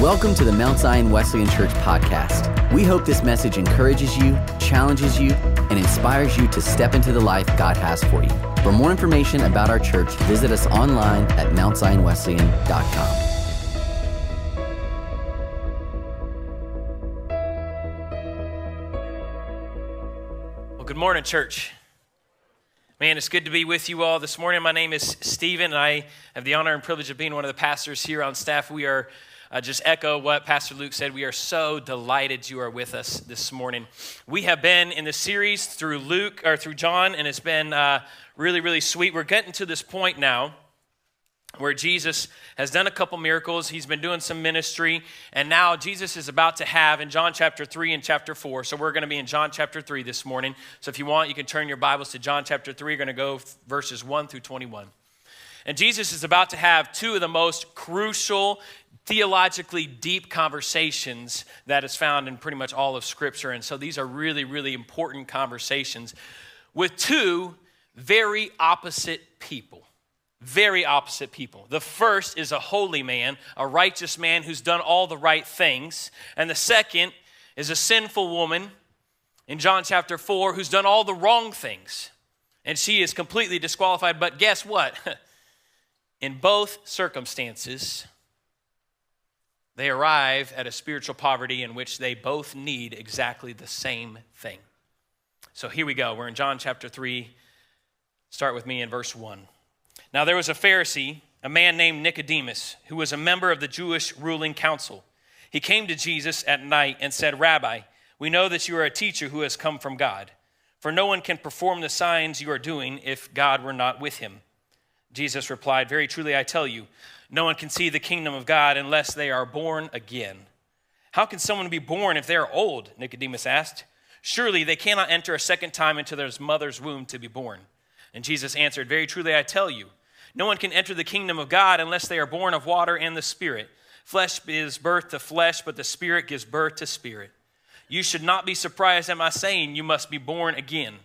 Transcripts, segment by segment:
Welcome to the Mount Zion Wesleyan Church podcast. We hope this message encourages you, challenges you, and inspires you to step into the life God has for you. For more information about our church, visit us online at mountzionwesleyan.com. Well, good morning, church. Man, it's good to be with you all this morning. My name is Stephen, and I have the honor and privilege of being one of the pastors here on staff. We are uh, just echo what Pastor Luke said. We are so delighted you are with us this morning. We have been in the series through Luke or through John, and it's been uh, really, really sweet. We're getting to this point now where Jesus has done a couple miracles. He's been doing some ministry, and now Jesus is about to have in John chapter 3 and chapter 4. So we're going to be in John chapter 3 this morning. So if you want, you can turn your Bibles to John chapter 3. We're going to go verses 1 through 21. And Jesus is about to have two of the most crucial, theologically deep conversations that is found in pretty much all of Scripture. And so these are really, really important conversations with two very opposite people very opposite people. The first is a holy man, a righteous man who's done all the right things. And the second is a sinful woman in John chapter 4 who's done all the wrong things. And she is completely disqualified. But guess what? in both circumstances, they arrive at a spiritual poverty in which they both need exactly the same thing. So here we go. We're in John chapter 3. Start with me in verse 1. Now there was a Pharisee, a man named Nicodemus, who was a member of the Jewish ruling council. He came to Jesus at night and said, Rabbi, we know that you are a teacher who has come from God, for no one can perform the signs you are doing if God were not with him. Jesus replied, Very truly I tell you, no one can see the kingdom of God unless they are born again. How can someone be born if they are old? Nicodemus asked. Surely they cannot enter a second time into their mother's womb to be born. And Jesus answered, Very truly I tell you, no one can enter the kingdom of God unless they are born of water and the Spirit. Flesh gives birth to flesh, but the Spirit gives birth to spirit. You should not be surprised at my saying, You must be born again.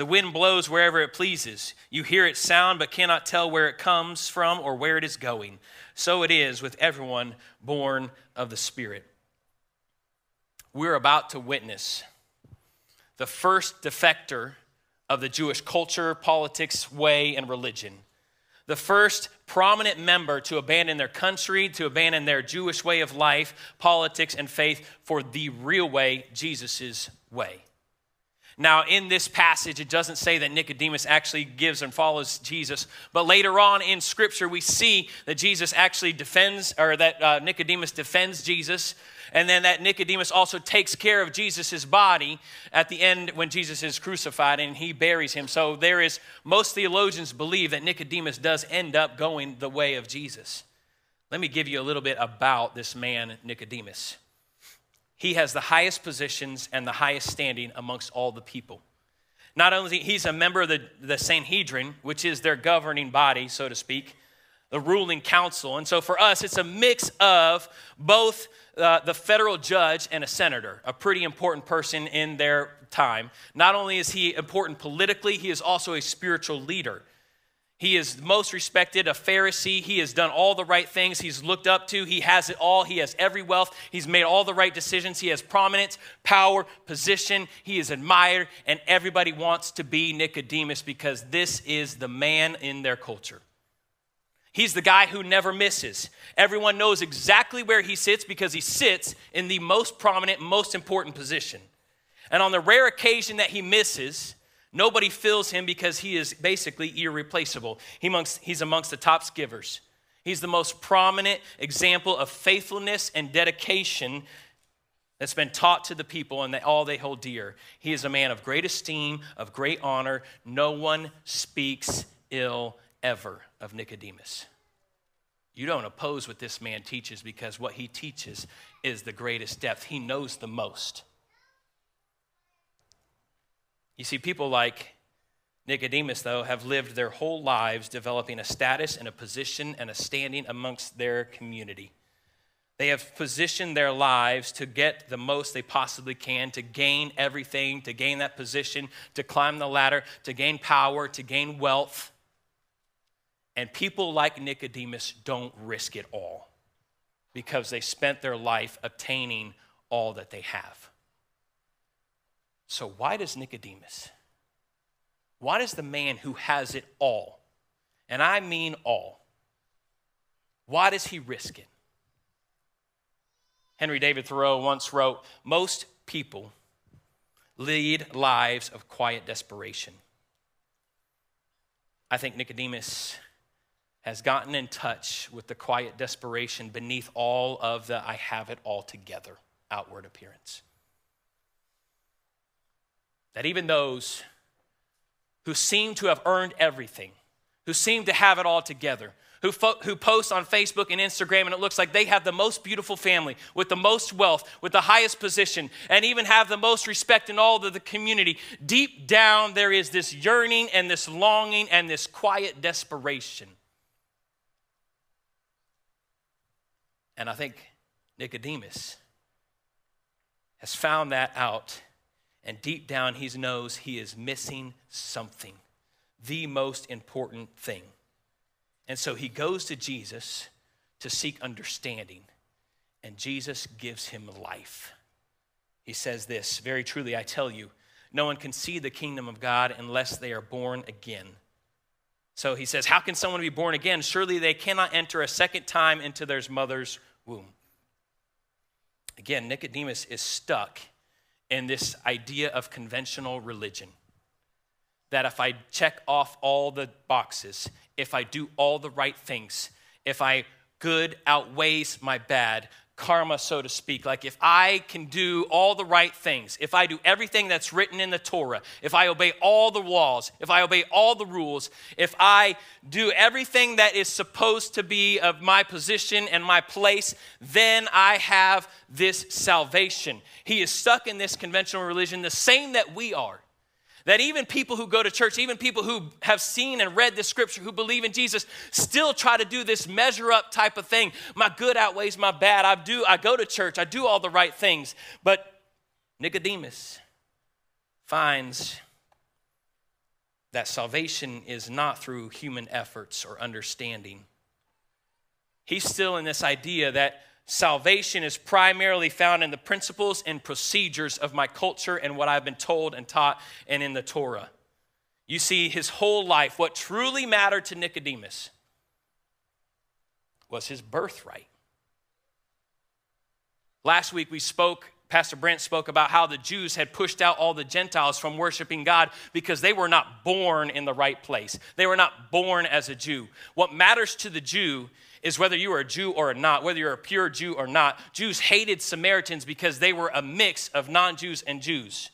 The wind blows wherever it pleases. You hear its sound, but cannot tell where it comes from or where it is going. So it is with everyone born of the Spirit. We're about to witness the first defector of the Jewish culture, politics, way, and religion the first prominent member to abandon their country, to abandon their Jewish way of life, politics, and faith for the real way, Jesus' way. Now, in this passage, it doesn't say that Nicodemus actually gives and follows Jesus, but later on in Scripture, we see that Jesus actually defends, or that uh, Nicodemus defends Jesus and then that Nicodemus also takes care of Jesus' body at the end when Jesus is crucified and he buries him. So there is, most theologians believe that Nicodemus does end up going the way of Jesus. Let me give you a little bit about this man, Nicodemus. He has the highest positions and the highest standing amongst all the people. Not only he's a member of the, the Sanhedrin, which is their governing body, so to speak, the ruling council. And so for us, it's a mix of both uh, the federal judge and a senator, a pretty important person in their time. Not only is he important politically, he is also a spiritual leader. He is most respected, a Pharisee. He has done all the right things. He's looked up to. He has it all. He has every wealth. He's made all the right decisions. He has prominence, power, position. He is admired, and everybody wants to be Nicodemus because this is the man in their culture. He's the guy who never misses. Everyone knows exactly where he sits because he sits in the most prominent, most important position. And on the rare occasion that he misses, nobody fills him because he is basically irreplaceable. He amongst, he's amongst the top givers. He's the most prominent example of faithfulness and dedication that's been taught to the people and all they hold dear. He is a man of great esteem, of great honor. No one speaks ill ever of Nicodemus. You don't oppose what this man teaches because what he teaches is the greatest depth. He knows the most. You see, people like Nicodemus, though, have lived their whole lives developing a status and a position and a standing amongst their community. They have positioned their lives to get the most they possibly can, to gain everything, to gain that position, to climb the ladder, to gain power, to gain wealth. And people like Nicodemus don't risk it all. because they spent their life obtaining all that they have. So, why does Nicodemus, why does the man who has it all, and I mean all, why does he risk it? Henry David Thoreau once wrote Most people lead lives of quiet desperation. I think Nicodemus has gotten in touch with the quiet desperation beneath all of the I have it all together outward appearance. That even those who seem to have earned everything, who seem to have it all together, who, fo- who post on Facebook and Instagram, and it looks like they have the most beautiful family, with the most wealth, with the highest position, and even have the most respect in all of the community. Deep down, there is this yearning and this longing and this quiet desperation. And I think Nicodemus has found that out. And deep down, he knows he is missing something, the most important thing. And so he goes to Jesus to seek understanding, and Jesus gives him life. He says this Very truly, I tell you, no one can see the kingdom of God unless they are born again. So he says, How can someone be born again? Surely they cannot enter a second time into their mother's womb. Again, Nicodemus is stuck in this idea of conventional religion. That if I check off all the boxes, if I do all the right things, if I good outweighs my bad, karma, so to speak. Like if I can do all the right things, if I do everything that's written in the Torah, if I obey all the laws, if I obey all the rules, if I do everything that is supposed to be of my position and my place, then I have this salvation. He is stuck in this conventional religion, the same that we are. That even people who go to church, even people who have seen and read the scripture, who believe in Jesus, still try to do this measure up type of thing. My good outweighs my bad. I do, I go to church, I do all the right things. But Nicodemus finds that salvation is not through human efforts or understanding. He's still in this idea that Salvation is primarily found in the principles and procedures of my culture and what I've been told and taught and in the Torah. You see, his whole life, what truly mattered to Nicodemus was his birthright. Last week we spoke, Pastor Brent spoke about how the Jews had pushed out all the Gentiles from worshiping God because they were not born in the right place. They were not born as a Jew. What matters to the Jew is whether you are a Jew or not, whether you're a pure Jew or not. Jews hated Samaritans because they were a mix of non Jews and Jews.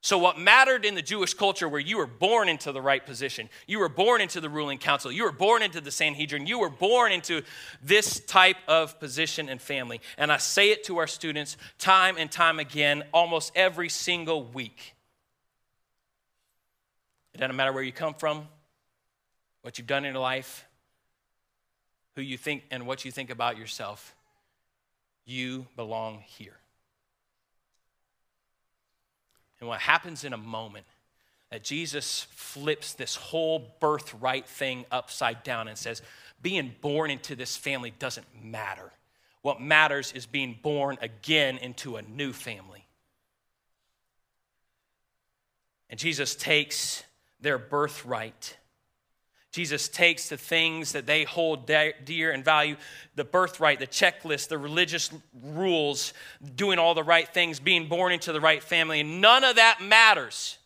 So, what mattered in the Jewish culture where you were born into the right position, you were born into the ruling council, you were born into the Sanhedrin, you were born into this type of position and family. And I say it to our students time and time again, almost every single week. It doesn't matter where you come from, what you've done in your life, who you think and what you think about yourself. You belong here. And what happens in a moment that Jesus flips this whole birthright thing upside down and says, being born into this family doesn't matter. What matters is being born again into a new family. And Jesus takes their birthright Jesus takes the things that they hold dear and value the birthright, the checklist, the religious rules, doing all the right things, being born into the right family, and none of that matters.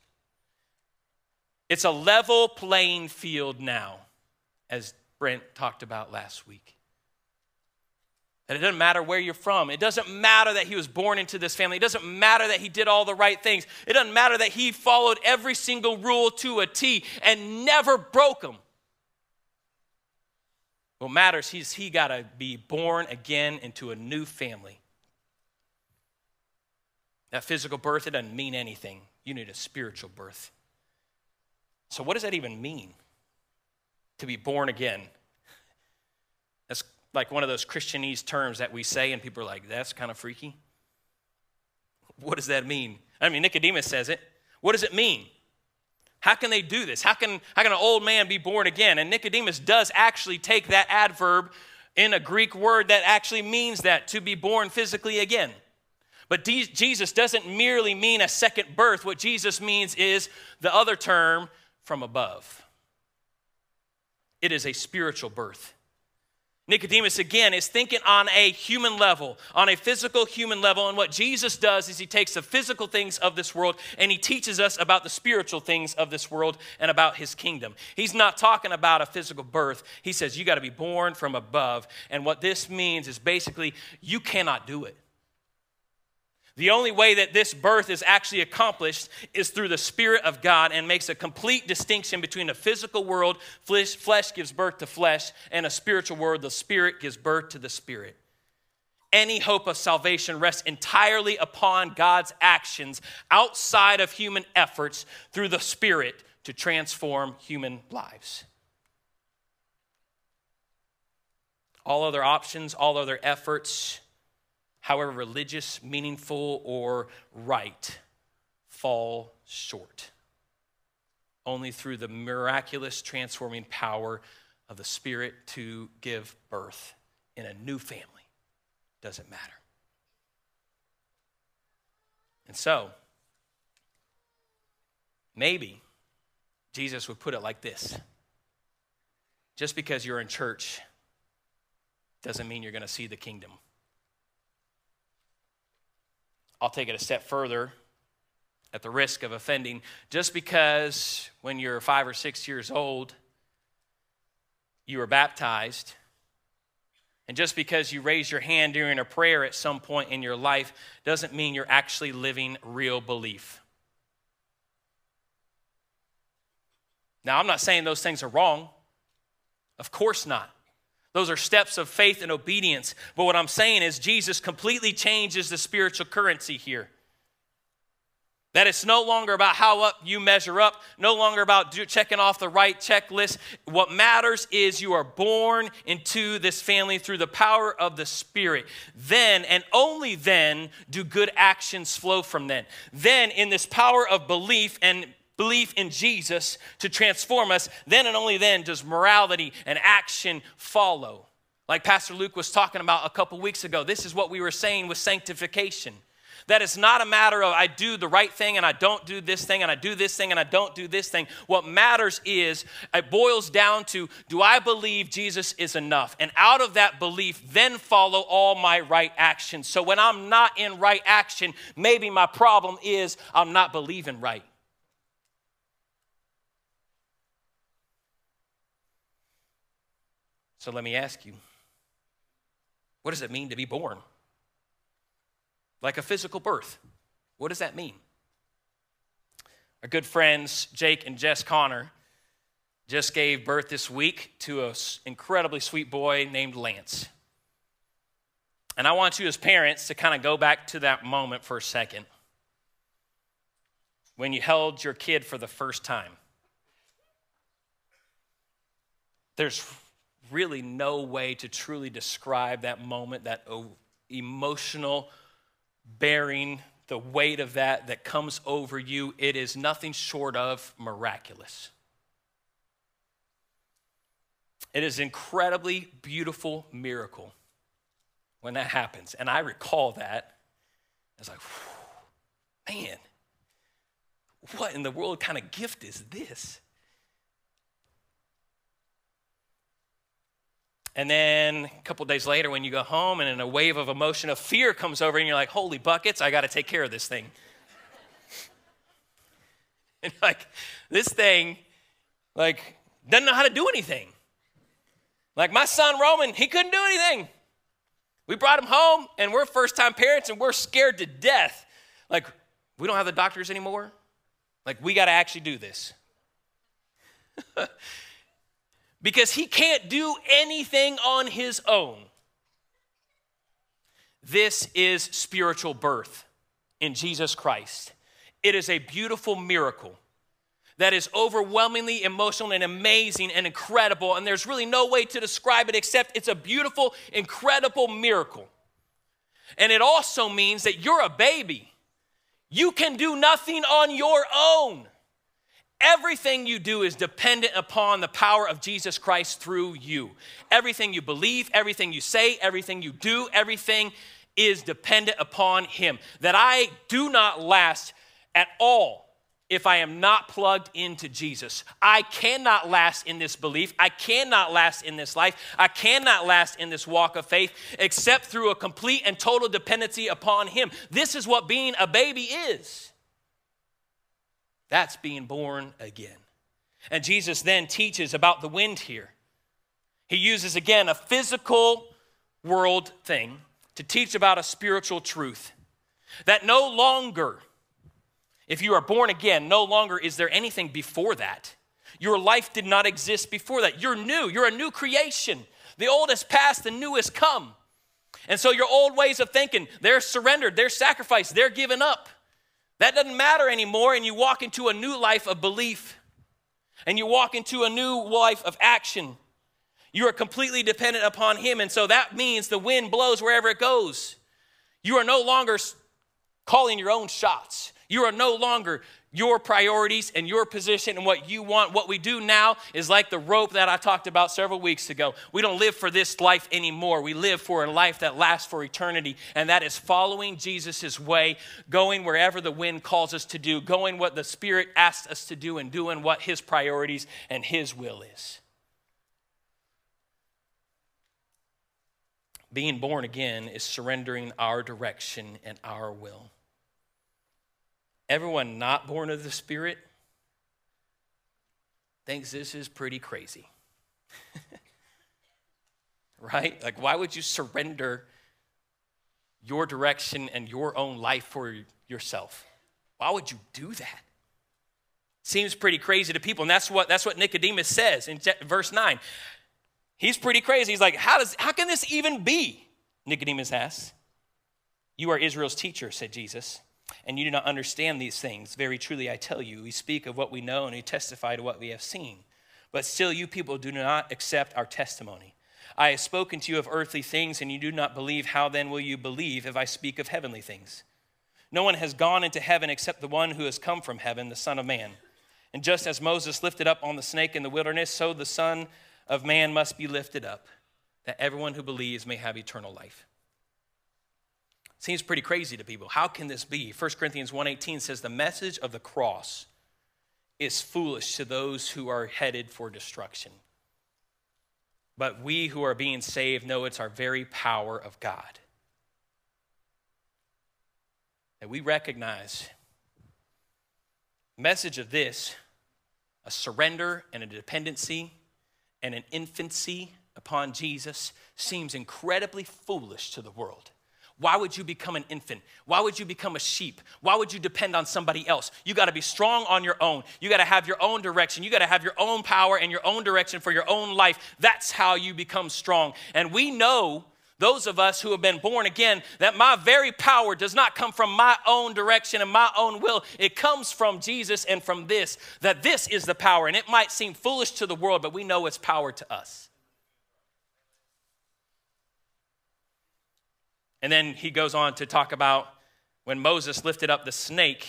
It's a level playing field now, as Brent talked about last week. That it doesn't matter where you're from. It doesn't matter that he was born into this family. It doesn't matter that he did all the right things. It doesn't matter that he followed every single rule to a T and never broke them. What matters is he got to be born again into a new family. That physical birth, it doesn't mean anything. You need a spiritual birth. So, what does that even mean? To be born again. That's like one of those Christianese terms that we say, and people are like, that's kind of freaky. What does that mean? I mean, Nicodemus says it. What does it mean? How can they do this? How can, how can an old man be born again? And Nicodemus does actually take that adverb in a Greek word that actually means that to be born physically again. But Jesus doesn't merely mean a second birth. What Jesus means is the other term from above. It is a spiritual birth. Nicodemus, again, is thinking on a human level, on a physical human level. And what Jesus does is he takes the physical things of this world and he teaches us about the spiritual things of this world and about his kingdom. He's not talking about a physical birth. He says, You got to be born from above. And what this means is basically, you cannot do it. The only way that this birth is actually accomplished is through the Spirit of God and makes a complete distinction between a physical world, flesh, flesh gives birth to flesh, and a spiritual world, the Spirit gives birth to the Spirit. Any hope of salvation rests entirely upon God's actions outside of human efforts through the Spirit to transform human lives. All other options, all other efforts, however religious, meaningful, or right, fall short. Only through the miraculous transforming power of the Spirit to give birth in a new family does it matter. And so, maybe Jesus would put it like this just because you're in church doesn't mean you're going to see the kingdom. I'll take it a step further at the risk of offending. Just because when you're five or six years old, you were baptized, and just because you raise your hand during a prayer at some point in your life doesn't mean you're actually living real belief. Now, I'm not saying those things are wrong. Of course not. Those are steps of faith and obedience. But what I'm saying is, Jesus completely changes the spiritual currency here. That it's no longer about how up you measure up, no longer about checking off the right checklist. What matters is you are born into this family through the power of the Spirit. Then and only then do good actions flow from then. Then, in this power of belief and belief in Jesus to transform us, then and only then does morality and action follow. Like Pastor Luke was talking about a couple weeks ago, this is what we were saying with sanctification. That it's not a matter of I do the right thing and I don't do this thing and I do this thing and I don't do this thing. What matters is it boils down to do I believe Jesus is enough? And out of that belief, then follow all my right actions. So when I'm not in right action, maybe my problem is I'm not believing right. So let me ask you what does it mean to be born? Like a physical birth. What does that mean? Our good friends, Jake and Jess Connor, just gave birth this week to an incredibly sweet boy named Lance. And I want you, as parents, to kind of go back to that moment for a second when you held your kid for the first time. There's really no way to truly describe that moment, that oh, emotional bearing, the weight of that that comes over you. It is nothing short of miraculous. It is incredibly beautiful miracle when that happens. And I recall that. I was like, man, what in the world kind of gift is this? And then a couple days later, when you go home and in a wave of emotion of fear comes over, and you're like, holy buckets, I got to take care of this thing. and like, this thing, like, doesn't know how to do anything. Like, my son Roman, he couldn't do anything. We brought him home, and we're first time parents, and we're scared to death. Like, we don't have the doctors anymore. Like, we got to actually do this. because he can't do anything on his own. This is spiritual birth in Jesus Christ. It is a beautiful miracle that is overwhelmingly emotional and amazing and incredible. And there's really no way to describe it except it's a beautiful, incredible miracle. And it also means that you're a baby. You can do nothing on your own. Everything you do is dependent upon the power of Jesus Christ through you. Everything you believe, everything you say, everything you do, everything is dependent upon Him. That I do not last at all if I am not plugged into Jesus. I cannot last in this belief. I cannot last in this life. I cannot last in this walk of faith except through a complete and total dependency upon Him. This is what being a baby is. That's being born again. And Jesus then teaches about the wind here. He uses again a physical world thing to teach about a spiritual truth that no longer, if you are born again, no longer is there anything before that. Your life did not exist before that. You're new, you're a new creation. The old has passed, the new has come. And so your old ways of thinking, they're surrendered, they're sacrificed, they're given up. That doesn't matter anymore, and you walk into a new life of belief, and you walk into a new life of action. You are completely dependent upon Him, and so that means the wind blows wherever it goes. You are no longer calling your own shots. You are no longer your priorities and your position and what you want. What we do now is like the rope that I talked about several weeks ago. We don't live for this life anymore. We live for a life that lasts for eternity, and that is following Jesus' way, going wherever the wind calls us to do, going what the Spirit asks us to do, and doing what His priorities and His will is. Being born again is surrendering our direction and our will everyone not born of the Spirit thinks this is pretty crazy. right? Like, why would you surrender your direction and your own life for yourself? Why would you do that? Seems pretty crazy to people, and that's what that's what Nicodemus says in verse 9. He's pretty crazy. He's like, How does how can this even be? Nicodemus asks. You are Israel's teacher, said Jesus and you do not understand these things. Very truly, I tell you, we speak of what we know and we testify to what we have seen. But still, you people do not accept our testimony. I have spoken to you of earthly things, and you do not believe. How then will you believe if I speak of heavenly things? No one has gone into heaven except the one who has come from heaven, the Son of Man. And just as Moses lifted up on the snake in the wilderness, so the Son of Man must be lifted up, that everyone who believes may have eternal life. Seems pretty crazy to people. How can this be? 1 Corinthians 1:18 says the message of the cross is foolish to those who are headed for destruction. But we who are being saved know it's our very power of God. That we recognize message of this a surrender and a dependency and an infancy upon Jesus seems incredibly foolish to the world. Why would you become an infant? Why would you become a sheep? Why would you depend on somebody else? You got to be strong on your own. You got to have your own direction. You got to have your own power and your own direction for your own life. That's how you become strong. And we know, those of us who have been born again, that my very power does not come from my own direction and my own will. It comes from Jesus and from this, that this is the power. And it might seem foolish to the world, but we know it's power to us. And then he goes on to talk about when Moses lifted up the snake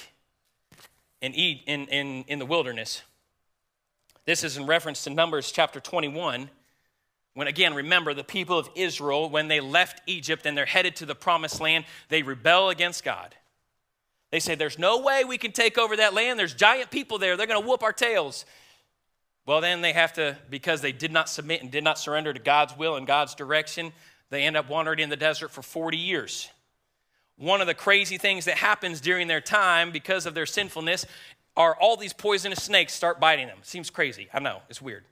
in, in, in, in the wilderness. This is in reference to Numbers chapter 21. When again, remember the people of Israel, when they left Egypt and they're headed to the promised land, they rebel against God. They say, There's no way we can take over that land. There's giant people there. They're going to whoop our tails. Well, then they have to, because they did not submit and did not surrender to God's will and God's direction, they end up wandering in the desert for 40 years. One of the crazy things that happens during their time because of their sinfulness are all these poisonous snakes start biting them. Seems crazy. I know, it's weird.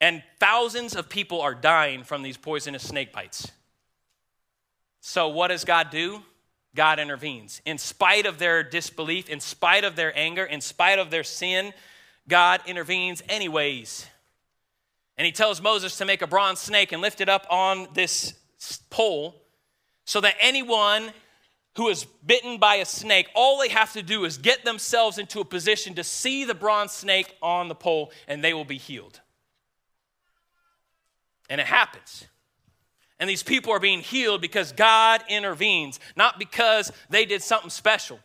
And thousands of people are dying from these poisonous snake bites. So, what does God do? God intervenes. In spite of their disbelief, in spite of their anger, in spite of their sin, God intervenes anyways. And he tells Moses to make a bronze snake and lift it up on this pole so that anyone who is bitten by a snake, all they have to do is get themselves into a position to see the bronze snake on the pole and they will be healed. And it happens. And these people are being healed because God intervenes, not because they did something special,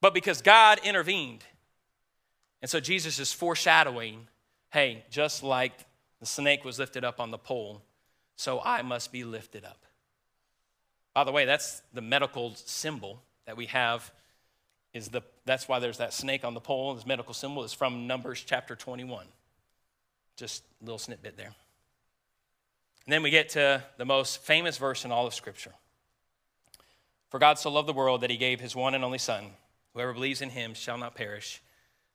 but because God intervened. And so Jesus is foreshadowing hey, just like the snake was lifted up on the pole, so I must be lifted up. By the way, that's the medical symbol that we have. Is the, that's why there's that snake on the pole. This medical symbol is from Numbers chapter 21. Just a little snippet there. And then we get to the most famous verse in all of Scripture. For God so loved the world that he gave his one and only Son. Whoever believes in him shall not perish,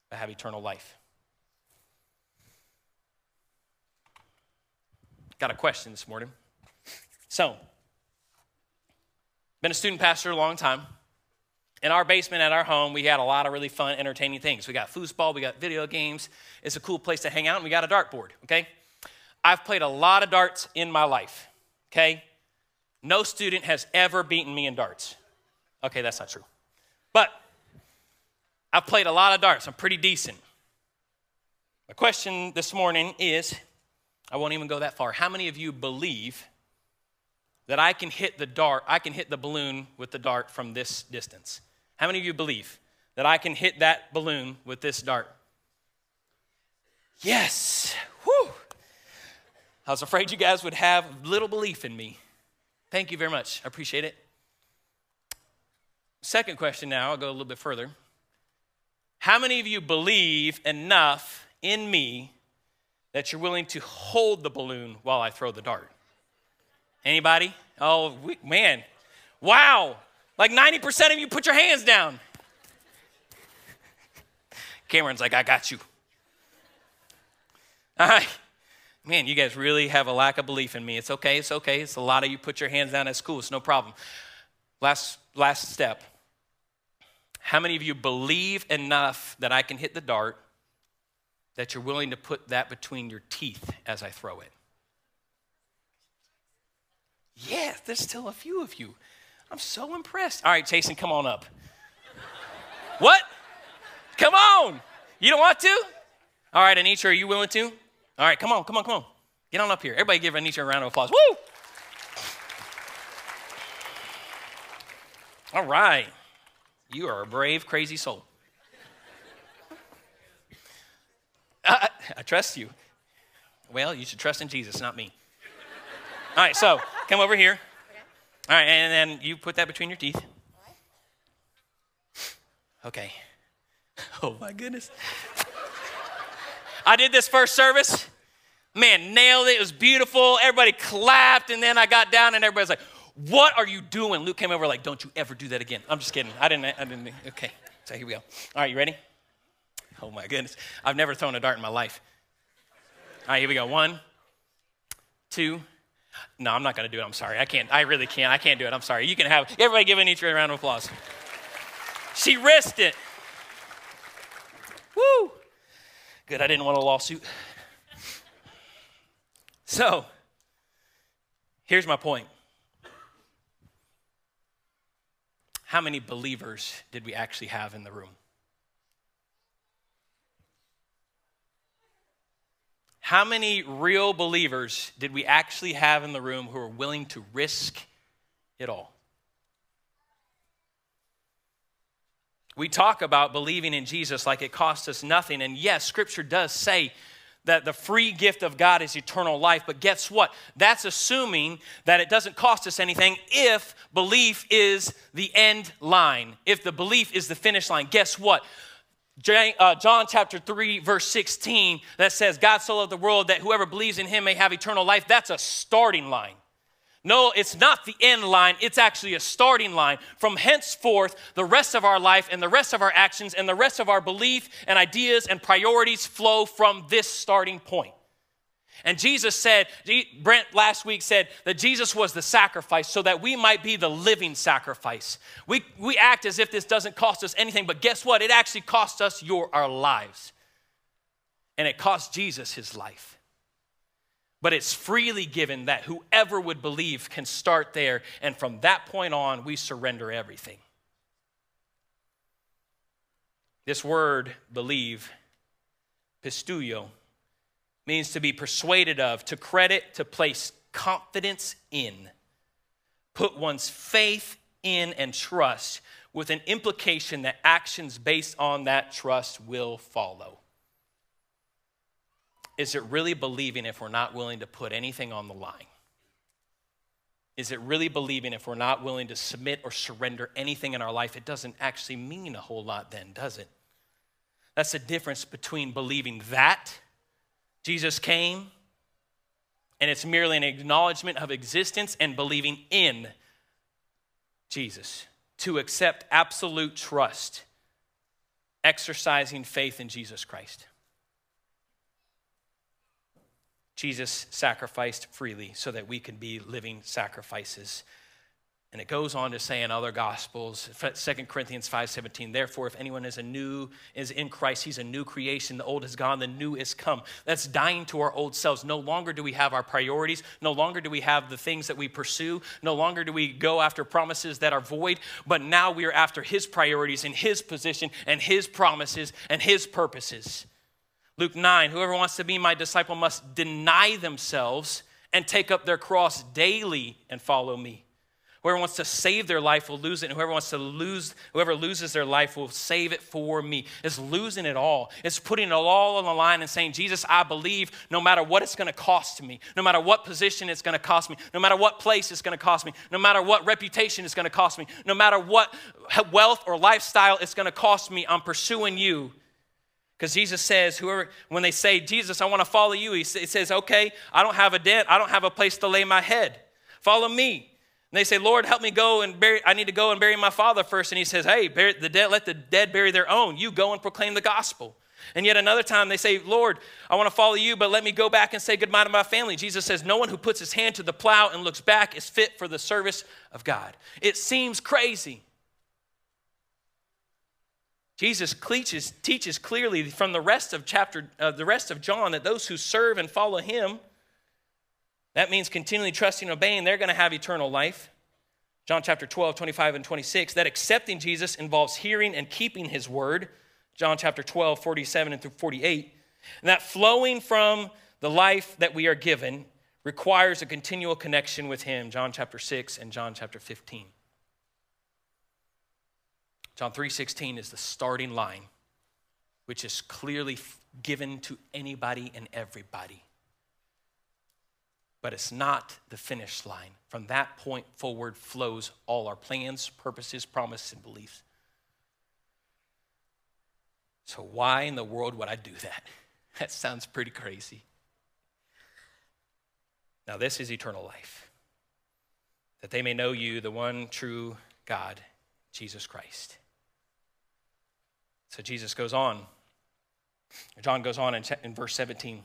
but have eternal life. Got a question this morning. So, been a student pastor a long time. In our basement at our home, we had a lot of really fun, entertaining things. We got foosball, we got video games. It's a cool place to hang out, and we got a dartboard, okay? I've played a lot of darts in my life, okay? No student has ever beaten me in darts. Okay, that's not true. But I've played a lot of darts. I'm pretty decent. My question this morning is I won't even go that far. How many of you believe that I can hit the dart, I can hit the balloon with the dart from this distance? How many of you believe that I can hit that balloon with this dart? Yes. Whew. I was afraid you guys would have little belief in me. Thank you very much. I appreciate it. Second question now, I'll go a little bit further. How many of you believe enough in me that you're willing to hold the balloon while I throw the dart? Anybody? Oh, we, man. Wow. Like 90% of you put your hands down. Cameron's like, I got you. All right. Man, you guys really have a lack of belief in me. It's okay, it's okay. It's a lot of you put your hands down at school. It's no problem. Last, last step. How many of you believe enough that I can hit the dart that you're willing to put that between your teeth as I throw it? Yeah, there's still a few of you. I'm so impressed. All right, Jason, come on up. what? Come on. You don't want to? All right, Anitra, are you willing to? All right, come on, come on, come on. Get on up here. Everybody give Anitra a round of applause. Woo! All right. You are a brave, crazy soul. I, trust you. Well, you should trust in Jesus, not me. All right, so come over here. All right, and then you put that between your teeth. Okay. Oh my goodness. I did this first service. Man, nailed it. It was beautiful. Everybody clapped, and then I got down, and everybody's like, "What are you doing?" Luke came over like, "Don't you ever do that again." I'm just kidding. I didn't. I didn't. Okay. So here we go. All right, you ready? Oh my goodness. I've never thrown a dart in my life. All right, here we go. One, two. No, I'm not going to do it. I'm sorry. I can't. I really can't. I can't do it. I'm sorry. You can have everybody give Anitra a round of applause. She risked it. Woo! Good. I didn't want a lawsuit. So, here's my point. How many believers did we actually have in the room? How many real believers did we actually have in the room who are willing to risk it all? We talk about believing in Jesus like it costs us nothing. And yes, Scripture does say that the free gift of God is eternal life. But guess what? That's assuming that it doesn't cost us anything if belief is the end line, if the belief is the finish line. Guess what? Uh, John chapter 3, verse 16, that says, God so loved the world that whoever believes in him may have eternal life. That's a starting line. No, it's not the end line, it's actually a starting line. From henceforth, the rest of our life and the rest of our actions and the rest of our belief and ideas and priorities flow from this starting point. And Jesus said, Brent last week said that Jesus was the sacrifice so that we might be the living sacrifice. We, we act as if this doesn't cost us anything, but guess what? It actually cost us your, our lives. And it cost Jesus his life. But it's freely given that whoever would believe can start there. And from that point on, we surrender everything. This word, believe, pisteuo, means to be persuaded of, to credit, to place confidence in, put one's faith in and trust with an implication that actions based on that trust will follow. Is it really believing if we're not willing to put anything on the line? Is it really believing if we're not willing to submit or surrender anything in our life? It doesn't actually mean a whole lot, then, does it? That's the difference between believing that Jesus came and it's merely an acknowledgement of existence and believing in Jesus to accept absolute trust, exercising faith in Jesus Christ. Jesus sacrificed freely so that we can be living sacrifices. And it goes on to say in other gospels, 2 Corinthians 5:17, therefore if anyone is a new is in Christ, he's a new creation. The old is gone, the new is come. That's dying to our old selves. No longer do we have our priorities, no longer do we have the things that we pursue, no longer do we go after promises that are void, but now we are after his priorities and his position and his promises and his purposes. Luke 9, whoever wants to be my disciple must deny themselves and take up their cross daily and follow me. Whoever wants to save their life will lose it, and whoever wants to lose, whoever loses their life will save it for me. It's losing it all. It's putting it all on the line and saying, Jesus, I believe no matter what it's going to cost me, no matter what position it's going to cost me, no matter what place it's going to cost me, no matter what reputation it's going to cost me, no matter what wealth or lifestyle it's going to cost me, I'm pursuing you because Jesus says, whoever, when they say, Jesus, I want to follow you, he says, okay, I don't have a debt. I don't have a place to lay my head. Follow me. And they say, Lord, help me go and bury, I need to go and bury my father first. And he says, hey, bury the dead, let the dead bury their own. You go and proclaim the gospel. And yet another time they say, Lord, I want to follow you, but let me go back and say goodbye to my family. Jesus says, No one who puts his hand to the plow and looks back is fit for the service of God. It seems crazy. Jesus teaches, clearly from the rest of chapter, uh, the rest of John, that those who serve and follow him, that means continually trusting and obeying, they're going to have eternal life. John chapter 12, 25, and 26. That accepting Jesus involves hearing and keeping his word. John chapter 12, 47 and through 48. And that flowing from the life that we are given requires a continual connection with him. John chapter 6 and John chapter 15. John 3:16 is the starting line, which is clearly given to anybody and everybody. But it's not the finish line. From that point forward flows all our plans, purposes, promises, and beliefs. So, why in the world would I do that? That sounds pretty crazy. Now, this is eternal life that they may know you, the one true God, Jesus Christ. So Jesus goes on. John goes on in, verse 17.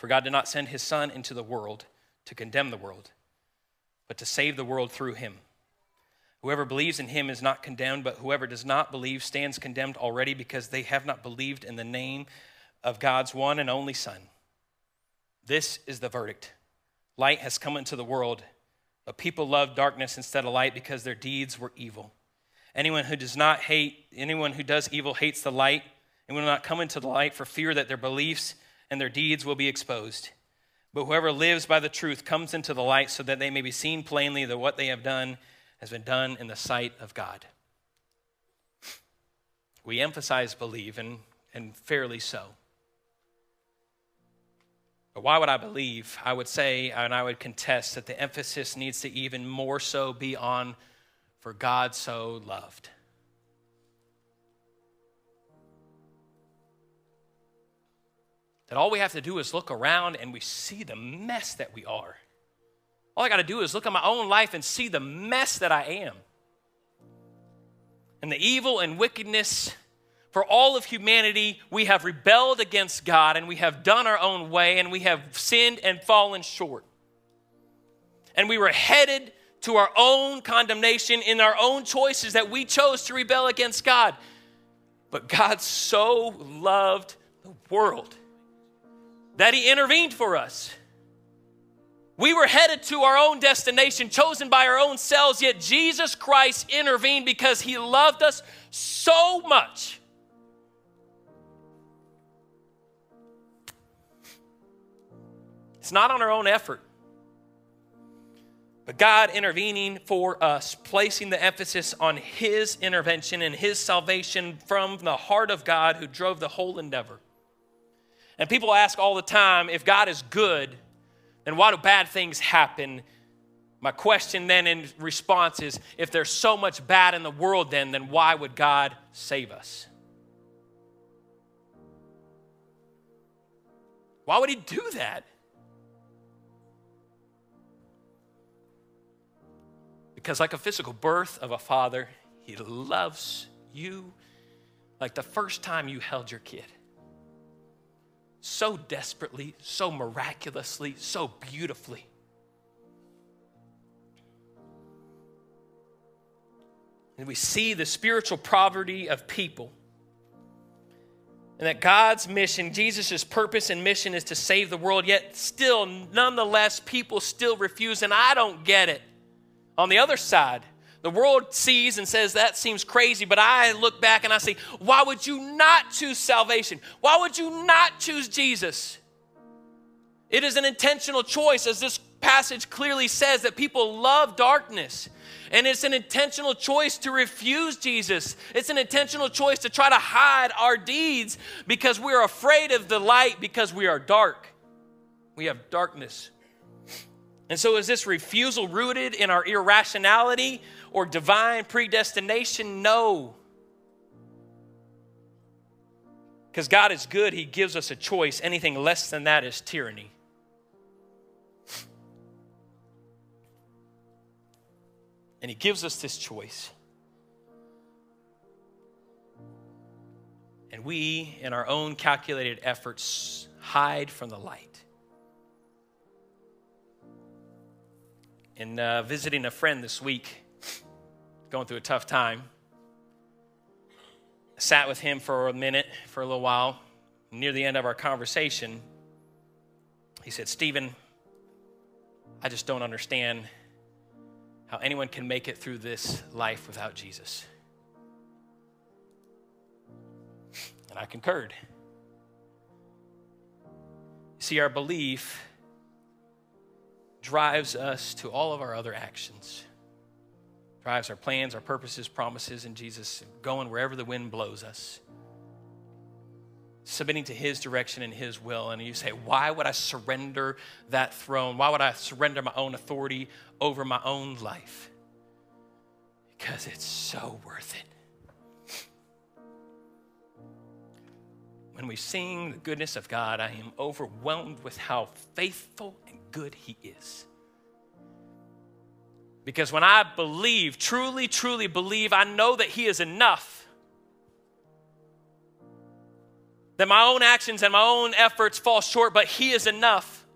For God did not send his Son into the world to condemn the world, but to save the world through him. Whoever believes in him is not condemned, but whoever does not believe stands condemned already because they have not believed in the name of God's one and only Son. This is the verdict light has come into the world, but people love darkness instead of light because their deeds were evil. Anyone who does not hate, anyone who does evil hates the light and will not come into the light for fear that their beliefs and their deeds will be exposed. But whoever lives by the truth comes into the light so that they may be seen plainly that what they have done has been done in the sight of God. We emphasize believe, and, and fairly so. But why would I believe? I would say, and I would contest, that the emphasis needs to even more so be on for God so loved. That all we have to do is look around and we see the mess that we are. All I got to do is look at my own life and see the mess that I am. And the evil and wickedness for all of humanity, we have rebelled against God and we have done our own way and we have sinned and fallen short. And we were headed to our own condemnation in our own choices that we chose to rebel against God. But God so loved the world that He intervened for us. We were headed to our own destination, chosen by our own selves, yet Jesus Christ intervened because He loved us so much. It's not on our own effort. But God intervening for us, placing the emphasis on His intervention and His salvation from the heart of God who drove the whole endeavor. And people ask all the time if God is good, then why do bad things happen? My question then in response is if there's so much bad in the world, then, then why would God save us? Why would He do that? Because, like a physical birth of a father, He loves you like the first time you held your kid. So desperately, so miraculously, so beautifully. And we see the spiritual poverty of people. And that God's mission, Jesus' purpose and mission is to save the world, yet still, nonetheless, people still refuse, and I don't get it. On the other side, the world sees and says that seems crazy, but I look back and I say, why would you not choose salvation? Why would you not choose Jesus? It is an intentional choice, as this passage clearly says, that people love darkness. And it's an intentional choice to refuse Jesus. It's an intentional choice to try to hide our deeds because we're afraid of the light because we are dark. We have darkness. And so, is this refusal rooted in our irrationality or divine predestination? No. Because God is good, He gives us a choice. Anything less than that is tyranny. And He gives us this choice. And we, in our own calculated efforts, hide from the light. In uh, visiting a friend this week, going through a tough time, I sat with him for a minute, for a little while. Near the end of our conversation, he said, Stephen, I just don't understand how anyone can make it through this life without Jesus. And I concurred. See, our belief drives us to all of our other actions, drives our plans, our purposes, promises in Jesus, going wherever the wind blows us submitting to His direction and His will. And you say, Why would I surrender that throne? Why would I surrender my own authority over my own life? Because it's so worth it. When we sing the goodness of God, I am overwhelmed with how faithful and good He is. Because when I believe, truly, truly believe, I know that He is enough that my own actions and my own efforts fall short, but He is enough.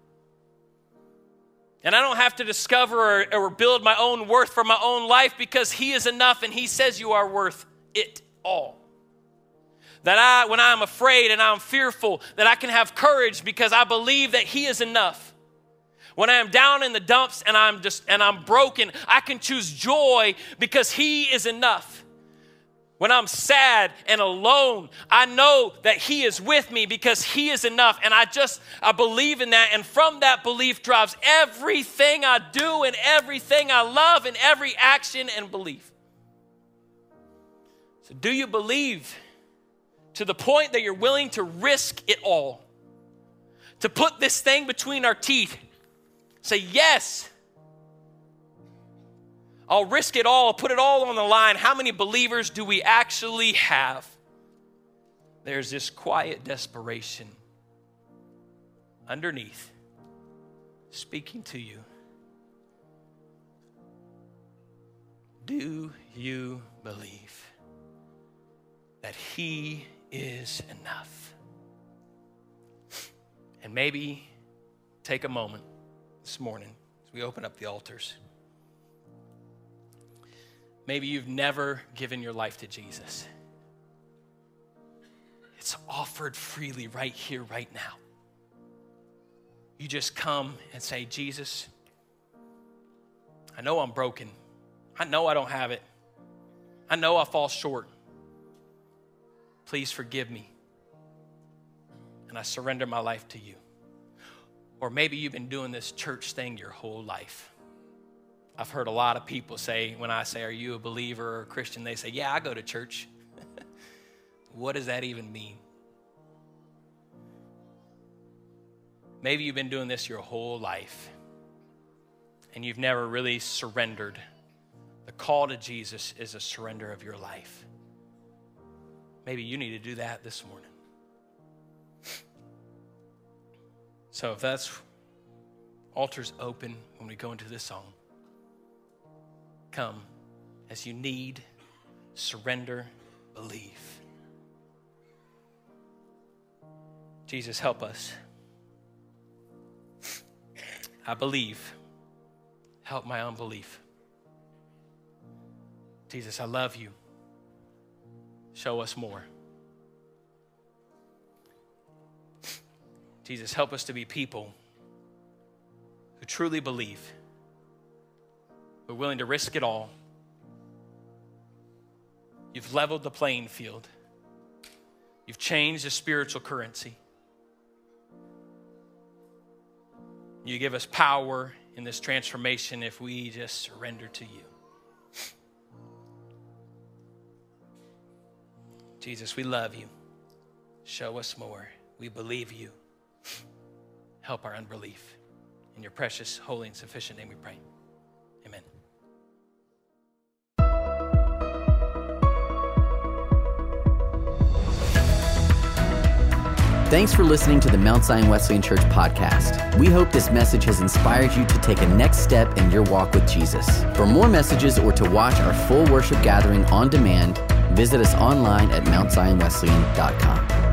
And I don't have to discover or, or, build my own worth for my own life because He is enough and He says you are worth it all. That I, when I'm afraid and I'm fearful, that I can have courage because I believe that He is enough. When I am down in the dumps and I'm just and I'm broken, I can choose joy because He is enough. When I'm sad and alone, I know that He is with me because He is enough. And I just, I believe in that. And from that belief drives everything I do and everything I love and every action and belief. So, do you believe to the point that you're willing to risk it all? To put this thing between our teeth? Say, yes. I'll risk it all, I'll put it all on the line. How many believers do we actually have? There's this quiet desperation underneath speaking to you. Do you believe that He is enough? And maybe take a moment this morning as we open up the altars. Maybe you've never given your life to Jesus. It's offered freely right here, right now. You just come and say, Jesus, I know I'm broken. I know I don't have it. I know I fall short. Please forgive me. And I surrender my life to you. Or maybe you've been doing this church thing your whole life. I've heard a lot of people say, when I say, Are you a believer or a Christian? They say, Yeah, I go to church. what does that even mean? Maybe you've been doing this your whole life and you've never really surrendered. The call to Jesus is a surrender of your life. Maybe you need to do that this morning. So if that's altars open when we go into this song, come as you need, surrender, believe. Jesus, help us. I believe. Help my unbelief. Jesus, I love you. Show us more. Jesus, help us to be people who truly believe, who are willing to risk it all. You've leveled the playing field, you've changed the spiritual currency. You give us power in this transformation if we just surrender to you. Jesus, we love you. Show us more. We believe you. Help our unbelief. In your precious, holy, and sufficient name we pray. Amen. Thanks for listening to the Mount Zion Wesleyan Church podcast. We hope this message has inspired you to take a next step in your walk with Jesus. For more messages or to watch our full worship gathering on demand, visit us online at mountzionwesleyan.com.